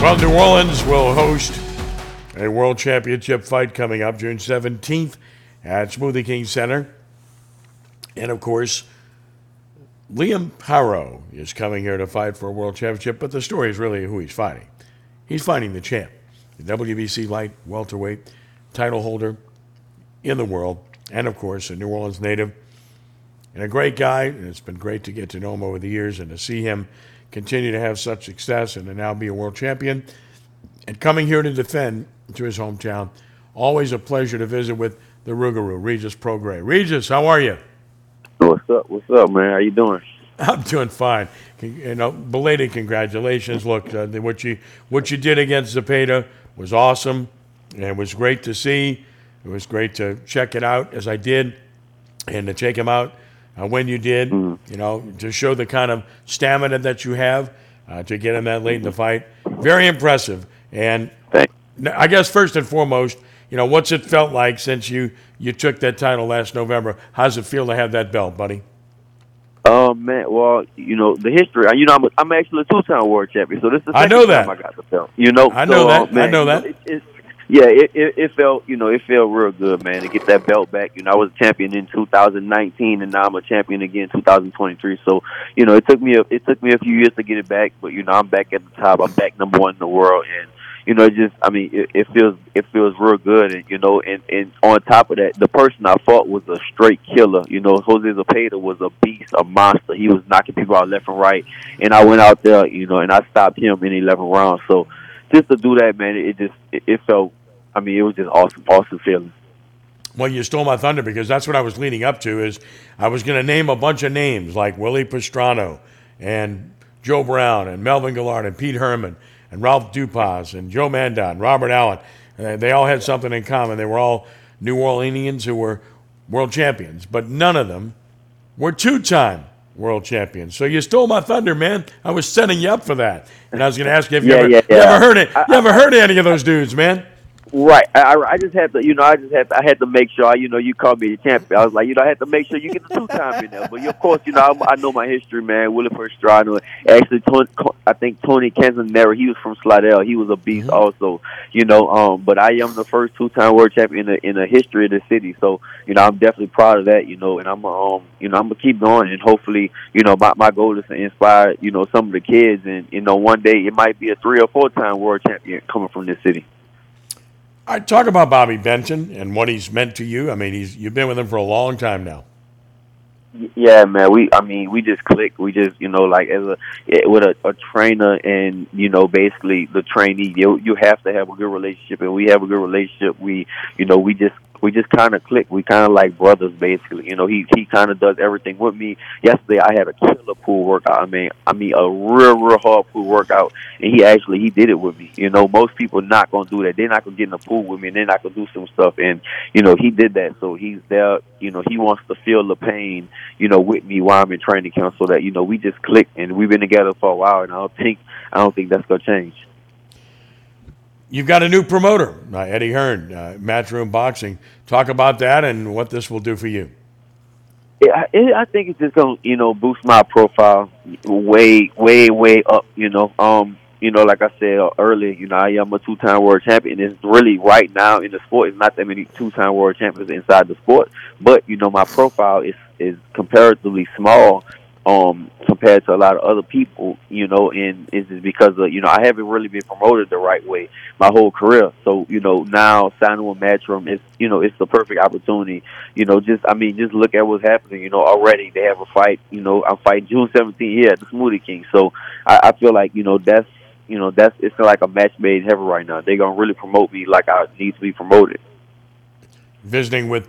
Well, New Orleans will host a World Championship fight coming up June 17th at Smoothie King Center. And of course, Liam Paro is coming here to fight for a World Championship, but the story is really who he's fighting. He's fighting the champ, the WBC light welterweight title holder in the world, and of course, a New Orleans native. And a great guy, and it's been great to get to know him over the years and to see him continue to have such success and to now be a world champion. And coming here to defend to his hometown, always a pleasure to visit with the Rougarou, Regis Prograis. Regis, how are you? What's up? What's up, man? How you doing? I'm doing fine. You know, belated congratulations. Look, uh, what you what you did against Zepeda was awesome, and it was great to see. It was great to check it out as I did, and to check him out uh, when you did. Mm-hmm. You know, to show the kind of stamina that you have uh, to get him that late in the fight. Very impressive. And I guess first and foremost, you know, what's it felt like since you you took that title last November? How does it feel to have that belt, buddy? Oh man, well, you know the history. You know, I'm, I'm actually a two-time world champion, so this is the I know that. time I got the belt. You know, I know so, that. man, I know that. Yeah, it, it, it felt, you know, it felt real good, man, to get that belt back. You know, I was a champion in 2019, and now I'm a champion again in 2023. So, you know, it took me a, it took me a few years to get it back, but you know, I'm back at the top. I'm back number one in the world, and you know, just I mean, it, it feels it feels real good, and you know, and and on top of that, the person I fought was a straight killer. You know, Jose Zepeda was a beast, a monster. He was knocking people out left and right, and I went out there, you know, and I stopped him in 11 rounds. So just to do that, man, it just it felt. I mean, it was just awesome, awesome feeling. Well, you stole my thunder because that's what I was leading up to. Is I was going to name a bunch of names like Willie Pastrano and Joe Brown and Melvin Gillard and Pete Herman and Ralph Dupas and Joe Mandon, Robert Allen. They all had something in common. They were all New Orleanians who were world champions, but none of them were two-time world champions. So you stole my thunder, man. I was setting you up for that, and I was going to ask you if you, Yeah, ever, yeah, you ever heard it. I- You ever heard of any of those dudes, man? Right. I, I I just had to, you know, I just had to, I had to make sure, you know, you called me the champion. I was like, you know, I had to make sure you get the two time in there. But of course, you know, I, I know my history, man. Willie Pastrano, actually, Tony, I think Tony Canzoneri, he was from Slidell. He was a beast, also. You know, um, but I am the first two time world champion in the in the history of the city. So, you know, I'm definitely proud of that. You know, and I'm, um, you know, I'm gonna keep going, and hopefully, you know, my my goal is to inspire, you know, some of the kids, and you know, one day it might be a three or four time world champion coming from this city. I talk about Bobby Benton and what he's meant to you. I mean, he's you've been with him for a long time now. Yeah, man. We, I mean, we just click. We just, you know, like as a with a, a trainer and you know, basically the trainee. You you have to have a good relationship, and we have a good relationship. We, you know, we just we just kind of click. We kind of like brothers, basically. You know, he he kind of does everything with me. Yesterday, I had a killer pool workout. I mean, I mean, a real real hard pool workout, and he actually he did it with me. You know, most people not gonna do that. They're not gonna get in the pool with me, and they're not gonna do some stuff. And you know, he did that. So he's there. You know, he wants to feel the pain you know, with me while I'm in training camp, so that you know we just click and we've been together for a while, and I don't think I don't think that's gonna change. You've got a new promoter, uh, Eddie Hearn, uh, Matchroom Boxing. Talk about that and what this will do for you. Yeah, it, I think it's just gonna you know boost my profile way way way up. You know, um, you know, like I said earlier, you know, I am a two-time world champion. It's really right now in the sport. It's not that many two-time world champions inside the sport, but you know, my profile is is comparatively small um compared to a lot of other people, you know, and it's just because of you know I haven't really been promoted the right way my whole career. So you know now signing with Matchroom is you know it's the perfect opportunity. You know, just I mean just look at what's happening. You know already they have a fight. You know I'm fighting June 17th here at the Smoothie King. So I, I feel like you know that's you know that's it's like a match made in heaven right now. They're gonna really promote me like I need to be promoted. Visiting with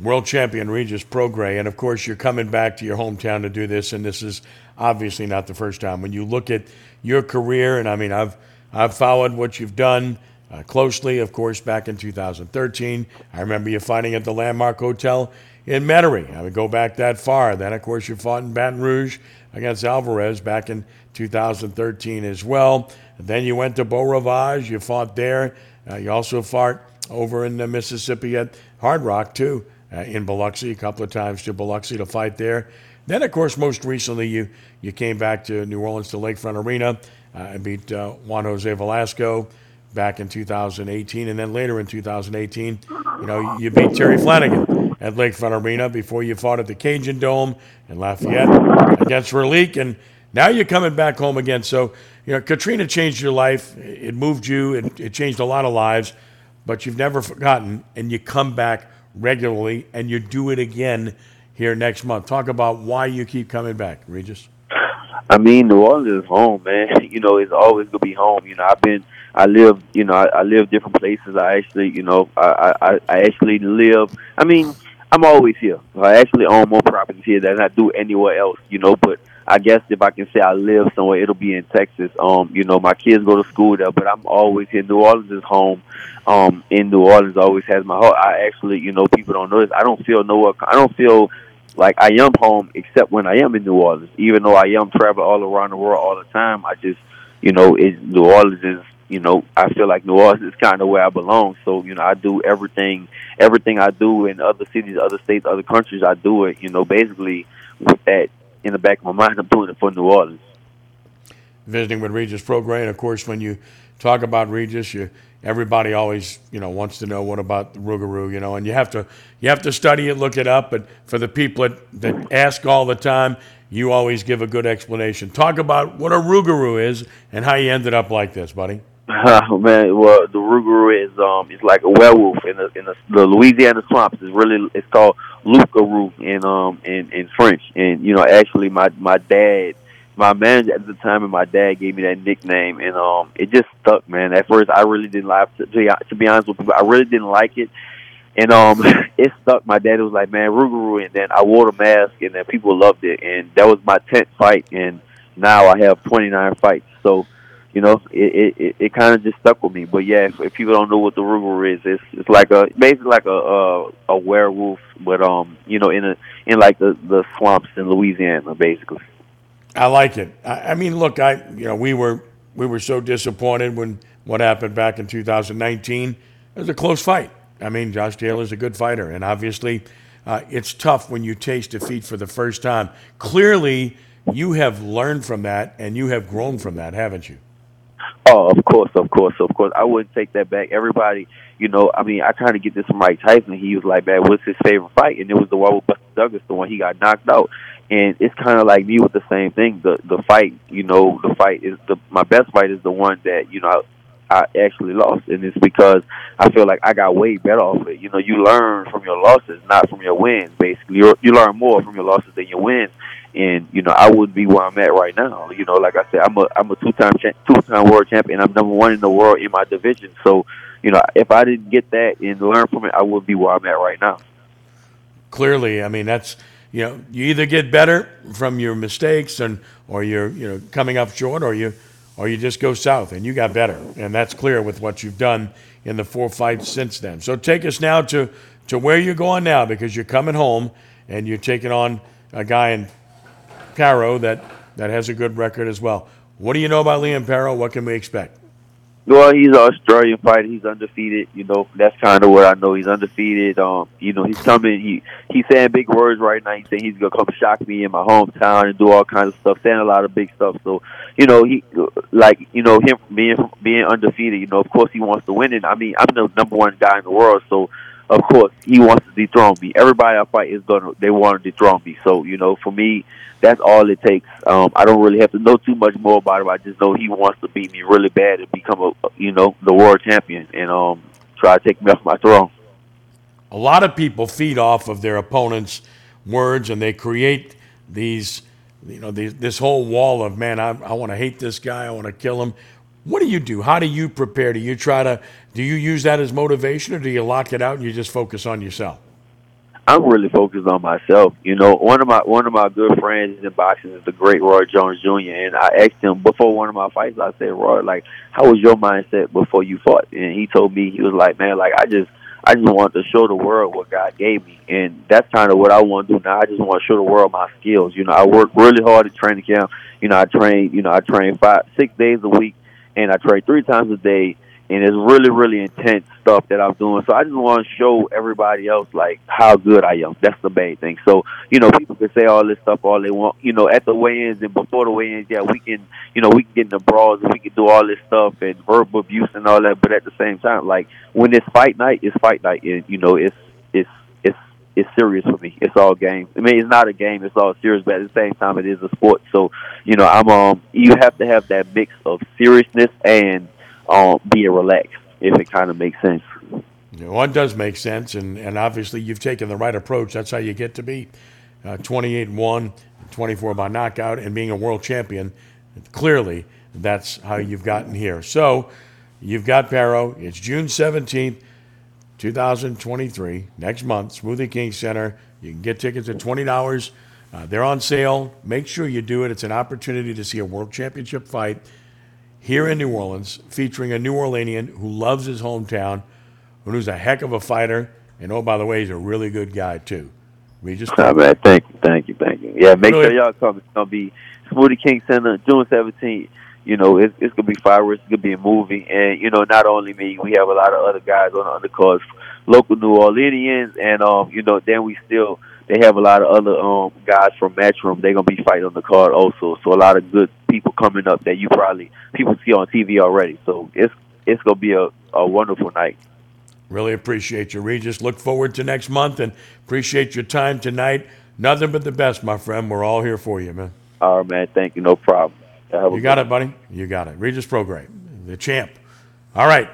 world champion Regis Prograis, and of course you're coming back to your hometown to do this, and this is obviously not the first time. When you look at your career, and I mean I've I've followed what you've done uh, closely, of course, back in 2013. I remember you fighting at the Landmark Hotel in Metairie. I would go back that far. Then, of course, you fought in Baton Rouge against Alvarez back in 2013 as well. And then you went to Beau Rivage. You fought there. Uh, you also fought over in uh, Mississippi at Hard Rock, too, uh, in Biloxi, a couple of times to Biloxi to fight there. Then, of course, most recently, you, you came back to New Orleans to Lakefront Arena I beat uh, Juan Jose Velasco back in 2018, and then later in 2018, you know, you beat Terry Flanagan at Lakefront Arena before you fought at the Cajun Dome in Lafayette against Relikh, and now you're coming back home again. So, you know, Katrina changed your life. It moved you. It, it changed a lot of lives, but you've never forgotten, and you come back regularly, and you do it again here next month. Talk about why you keep coming back, Regis. I mean, New Orleans is home, man. You know, it's always gonna be home. You know, I've been, I live, you know, I, I live different places. I actually, you know, I, I, I actually live. I mean, I'm always here. I actually own more properties here than I do anywhere else. You know, but I guess if I can say I live somewhere, it'll be in Texas. Um, you know, my kids go to school there, but I'm always here. New Orleans is home. Um, in New Orleans always has my heart. I actually, you know, people don't know this. I don't feel nowhere. I don't feel like I am home except when I am in New Orleans. Even though I am travel all around the world all the time, I just, you know, it, New Orleans is, you know, I feel like New Orleans is kind of where I belong. So, you know, I do everything, everything I do in other cities, other states, other countries. I do it, you know, basically with that in the back of my mind. I'm doing it for New Orleans. Visiting with Regis Prograis, of course, when you talk about Regis, you everybody always you know wants to know what about the Rougarou, you know, and you have to you have to study it, look it up. But for the people that, that ask all the time, you always give a good explanation. Talk about what a Rougarou is and how you ended up like this, buddy. Oh man, well, the Rougarou is um, it's like a werewolf in the in the, the Louisiana swamps. It's really it's called loup-garou in um in in French. And you know, actually, my my dad my manager at the time and my dad gave me that nickname, and um, it just stuck, man. At first, I really didn't like to, to be honest with you, I really didn't like it, and um, it stuck. My dad was like, "Man, Rougarou," and then I wore the mask, and then people loved it, and that was my tenth fight, and now I have twenty nine fights. So, you know, it it, it kind of just stuck with me. But yeah, if, if people don't know what the Rougarou is, it's it's like a basically like a a, a werewolf, but um, you know, in a in like the the swamps in Louisiana, basically. I like it. I, I, mean, look, I you know we were we were so disappointed when what happened back in 2019. It was a close fight. I mean, Josh Taylor's a good fighter, and obviously, uh, it's tough when you taste defeat for the first time. Clearly, you have learned from that, and you have grown from that, haven't you? Oh, of course, of course, of course. I wouldn't take that back. Everybody, you know, I mean, I kind of get this from Mike Tyson. He was like, "Man, what's his favorite fight?" And it was the one with Buster Douglas, the one he got knocked out and it's kind of like me with the same thing. The the fight, you know, the fight is the my best fight is the one that you know I, actually lost, and it's because I feel like I got way better off it. You know, you learn from your losses, not from your wins. Basically, you you learn more from your losses than your wins. And you know, I wouldn't be where I'm at right now. You know, like I said, I'm a I'm a two time two time world champion. I'm number one in the world in my division. So, you know, if I didn't get that and learn from it, I wouldn't be where I'm at right now. Clearly, I mean that's you know, you either get better from your mistakes and or you're you know coming up short, or you or you just go south, and you got better, and that's clear with what you've done in the four fights since then. So take us now to to where you're going now, because you're coming home and you're taking on a guy in Paro that that has a good record as well. What do you know about Liam Paro? What can we expect? Well, he's an Australian fighter. He's undefeated. You know, that's kind of what I know. He's undefeated. Um, you know, he's coming. He he's saying big words right now. He's saying he's gonna come shock me in my hometown and do all kinds of stuff, saying a lot of big stuff. So, you know, he like you know him being being undefeated. You know, of course he wants to win it. I mean, I'm the number one guy in the world, so of course he wants to dethrone me. Everybody I fight is gonna they want to dethrone me. So, you know, for me, that's all it takes. Um, I don't really have to know too much more about him. I just know he wants to beat me really bad and become a you know the world champion and um, try to take me off my throne. A lot of people feed off of their opponents' words and they create these, you know, these, this whole wall of man. I, I want to hate this guy. I want to kill him. What do you do? How do you prepare? Do you try to? Do you use that as motivation, or do you lock it out and you just focus on yourself? I'm really focused on myself. You know, one of my one of my good friends in boxing is the great Roy Jones Jr. And I asked him before one of my fights. I said, Roy, like, how was your mindset before you fought? And he told me he was like, man, like I just I just want to show the world what God gave me, and that's kind of what I want to do now. I just want to show the world my skills. You know, I work really hard at training camp. You know, I train. You know, I train five six days a week, and I train three times a day and it's really really intense stuff that I'm doing. So I just want to show everybody else like how good I am. That's the main thing. So you know, people can say all this stuff all they want. You know, at the weigh-ins and before the weigh-ins, yeah, we can you know we can get in the brawls and we can do all this stuff and verbal abuse and all that. But at the same time, like when it's fight night, it's fight night, and you know it's it's it's serious for me. It's all game. I mean, it's not a game. It's all serious, but at the same time, it is a sport. So, you know, I'm um, you have to have that mix of seriousness and um, being relaxed, if it kind of makes sense. One does make sense, and, and obviously you've taken the right approach. That's how you get to be uh, 28 1, 24 by knockout, and being a world champion. Clearly, that's how you've gotten here. So, you've got Paro. It's June 17th, 2023, next month, Smoothie King Center. You can get tickets at $20. Uh, they're on sale. Make sure you do it. It's an opportunity to see a world championship fight here in New Orleans, featuring a New Orleanian who loves his hometown, who's a heck of a fighter, and oh, by the way, he's a really good guy too. We just Oh, man, thank you, thank you, thank you. Yeah, make Really? sure y'all come. It's gonna be Smoothie King Center, June seventeenth. You know, it's, it's gonna be fireworks. It's gonna be a movie, and you know, not only me, we have a lot of other guys on the undercards, local New Orleanians, and um, you know, then we still they have a lot of other um guys from Matchroom. They're gonna be fighting on the card also. So a lot of good people coming up that you probably people see on TV already. So it's it's gonna be a, a wonderful night. really appreciate you, Regis. Look forward to next month and appreciate your time tonight. Nothing but the best, my friend. We're all here for you, man. All right, man. Thank you. No problem. You got it, buddy. You got it. Regis Prograis, the champ. All right,